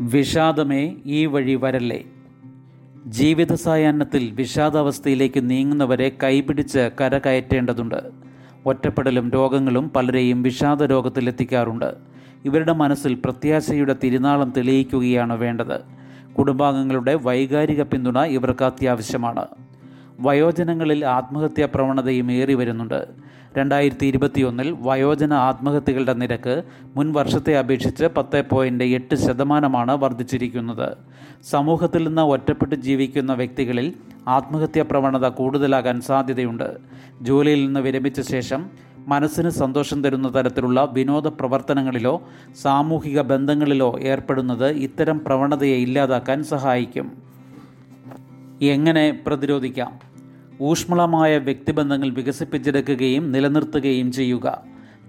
വിഷാദമേ ഈ വഴി വരല്ലേ? ജീവിത സായാഹ്നത്തിൽ വിഷാദാവസ്ഥയിലേക്ക് നീങ്ങുന്നവരെ കൈപിടിച്ച് കരകയറ്റേണ്ടതുണ്ട്. ഒറ്റപ്പെടലും രോഗങ്ങളും പലരെയും വിഷാദ രോഗത്തിലെത്തിക്കാറുണ്ട് ഇവരുടെ മനസ്സിൽ പ്രത്യാശയുടെ തിരുനാളം തെളിയിക്കുകയാണ് വേണ്ടത്. കുടുംബാംഗങ്ങളുടെ വൈകാരിക പിന്തുണ ഇവർക്ക് അത്യാവശ്യമാണ്. വയോജനങ്ങളിൽ ആത്മഹത്യാ പ്രവണതയും ഏറി വരുന്നുണ്ട്. രണ്ടായിരത്തി ഇരുപത്തിയൊന്നിൽ വയോജന ആത്മഹത്യകളുടെ നിരക്ക് മുൻ വർഷത്തെ അപേക്ഷിച്ച് പത്ത് പോയിന്റ് എട്ട് ശതമാനമാണ് വർദ്ധിച്ചിരിക്കുന്നത്. സമൂഹത്തിൽ നിന്ന് ഒറ്റപ്പെട്ട് ജീവിക്കുന്ന വ്യക്തികളിൽ ആത്മഹത്യാ പ്രവണത കൂടുതലാകാൻ സാധ്യതയുണ്ട്. ജോലിയിൽ നിന്ന് വിരമിച്ച ശേഷം മനസ്സിന് സന്തോഷം തരുന്ന തരത്തിലുള്ള വിനോദ പ്രവർത്തനങ്ങളിലോ സാമൂഹിക ബന്ധങ്ങളിലോ ഏർപ്പെടുന്നത് ഇത്തരം പ്രവണതയെ ഇല്ലാതാക്കാൻ സഹായിക്കും. എങ്ങനെ പ്രതിരോധിക്കാം? ഊഷ്മളമായ വ്യക്തിബന്ധങ്ങൾ വികസിപ്പിച്ചെടുക്കുകയും നിലനിർത്തുകയും ചെയ്യുക.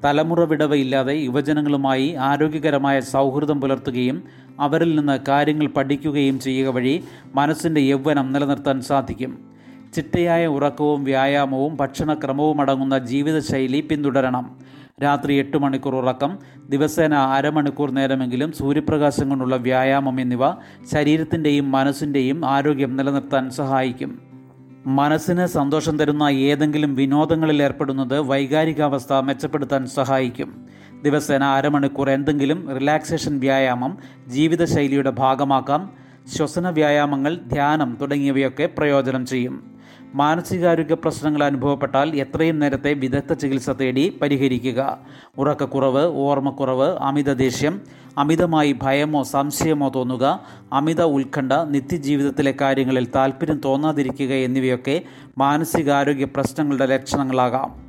തലമുറ വിടവയില്ലാതെ യുവജനങ്ങളുമായി ആരോഗ്യകരമായ സൗഹൃദം പുലർത്തുകയും അവരിൽ നിന്ന് കാര്യങ്ങൾ പഠിക്കുകയും ചെയ്യുക വഴി മനസ്സിന്റെ യൗവനം നിലനിർത്താൻ സാധിക്കും. ചിട്ടയായ ഉറക്കവും വ്യായാമവും ഭക്ഷണക്രമവും അടങ്ങുന്ന ജീവിതശൈലി പിന്തുടരണം. രാത്രി എട്ട് മണിക്കൂർ ഉറക്കം ദിവസേന അരമണിക്കൂർ നേരമെങ്കിലും സൂര്യപ്രകാശം കൊണ്ടുള്ള വ്യായാമം എന്നിവ ശരീരത്തിന്റെയും മനസ്സിന്റെയും ആരോഗ്യം നിലനിർത്താൻ സഹായിക്കും. മനസ്സിന് സന്തോഷം തരുന്ന ഏതെങ്കിലും വിനോദങ്ങളിൽ ഏർപ്പെടുന്നത് വൈകാരികാവസ്ഥ മെച്ചപ്പെടുത്താൻ സഹായിക്കും. ദിവസേന അരമണിക്കൂർ എന്തെങ്കിലും റിലാക്സേഷൻ വ്യായാമം ജീവിതശൈലിയുടെ ഭാഗമാക്കാം ശ്വസന വ്യായാമങ്ങൾ ധ്യാനം തുടങ്ങിയവയൊക്കെ പ്രയോജനം ചെയ്യും. മാനസികാരോഗ്യ പ്രശ്നങ്ങൾ അനുഭവപ്പെട്ടാൽ എത്രയും നേരത്തെ വിദഗ്ധ ചികിത്സ തേടി പരിഹരിക്കുക. ഉറക്കക്കുറവ് ഓർമ്മക്കുറവ് അമിത ദേഷ്യം അമിതമായി ഭയമോ സംശയമോ തോന്നുക അമിത ഉത്കണ്ഠ നിത്യജീവിതത്തിലെ കാര്യങ്ങളിൽ താല്പര്യം തോന്നാതിരിക്കുക എന്നിവയൊക്കെ മാനസികാരോഗ്യ പ്രശ്നങ്ങളുടെ ലക്ഷണങ്ങളാകാം.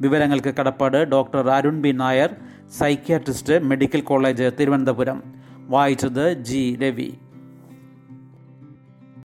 വിവരങ്ങൾക്ക് കടപ്പാട് doctor Arun B Nair psychiatrist medical college Thiruvananthapuram. വായിച്ചത് ജി രവി.